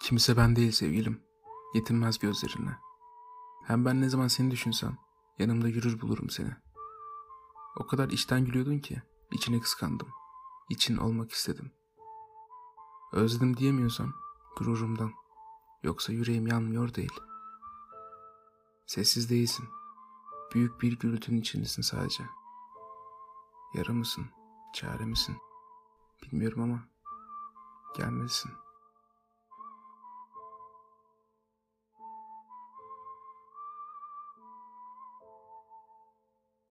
Kimse ben değil sevgilim. Yetinmez gözlerine. Hem ben ne zaman seni düşünsem yanımda yürür bulurum seni. O kadar içten gülüyordun ki içine kıskandım. İçin olmak istedim. Özledim diyemiyorsam gururumdan. Yoksa yüreğim yanmıyor değil. Sessiz değilsin. Büyük bir gürültünün içindesin sadece. Yara mısın? Çare misin? Bilmiyorum ama gelmelisin.''